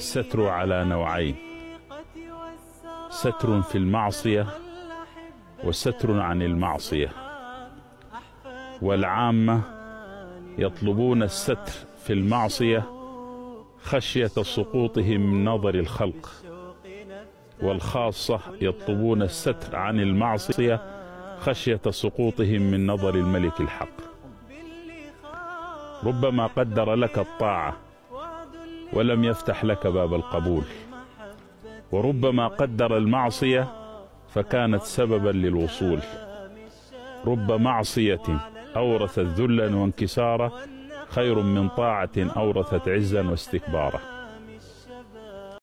الستر على نوعين. ستر في المعصية وستر عن المعصية. والعامة يطلبون الستر في المعصية خشية سقوطهم من نظر الخلق. والخاصة يطلبون الستر عن المعصية خشية سقوطهم من نظر الملك الحق. ربما قدر لك الطاعة. ولم يفتح لك باب القبول. وربما قدر المعصية فكانت سببا للوصول. رب معصية أورثت ذلا وانكسارا خير من طاعة أورثت عزا واستكبارا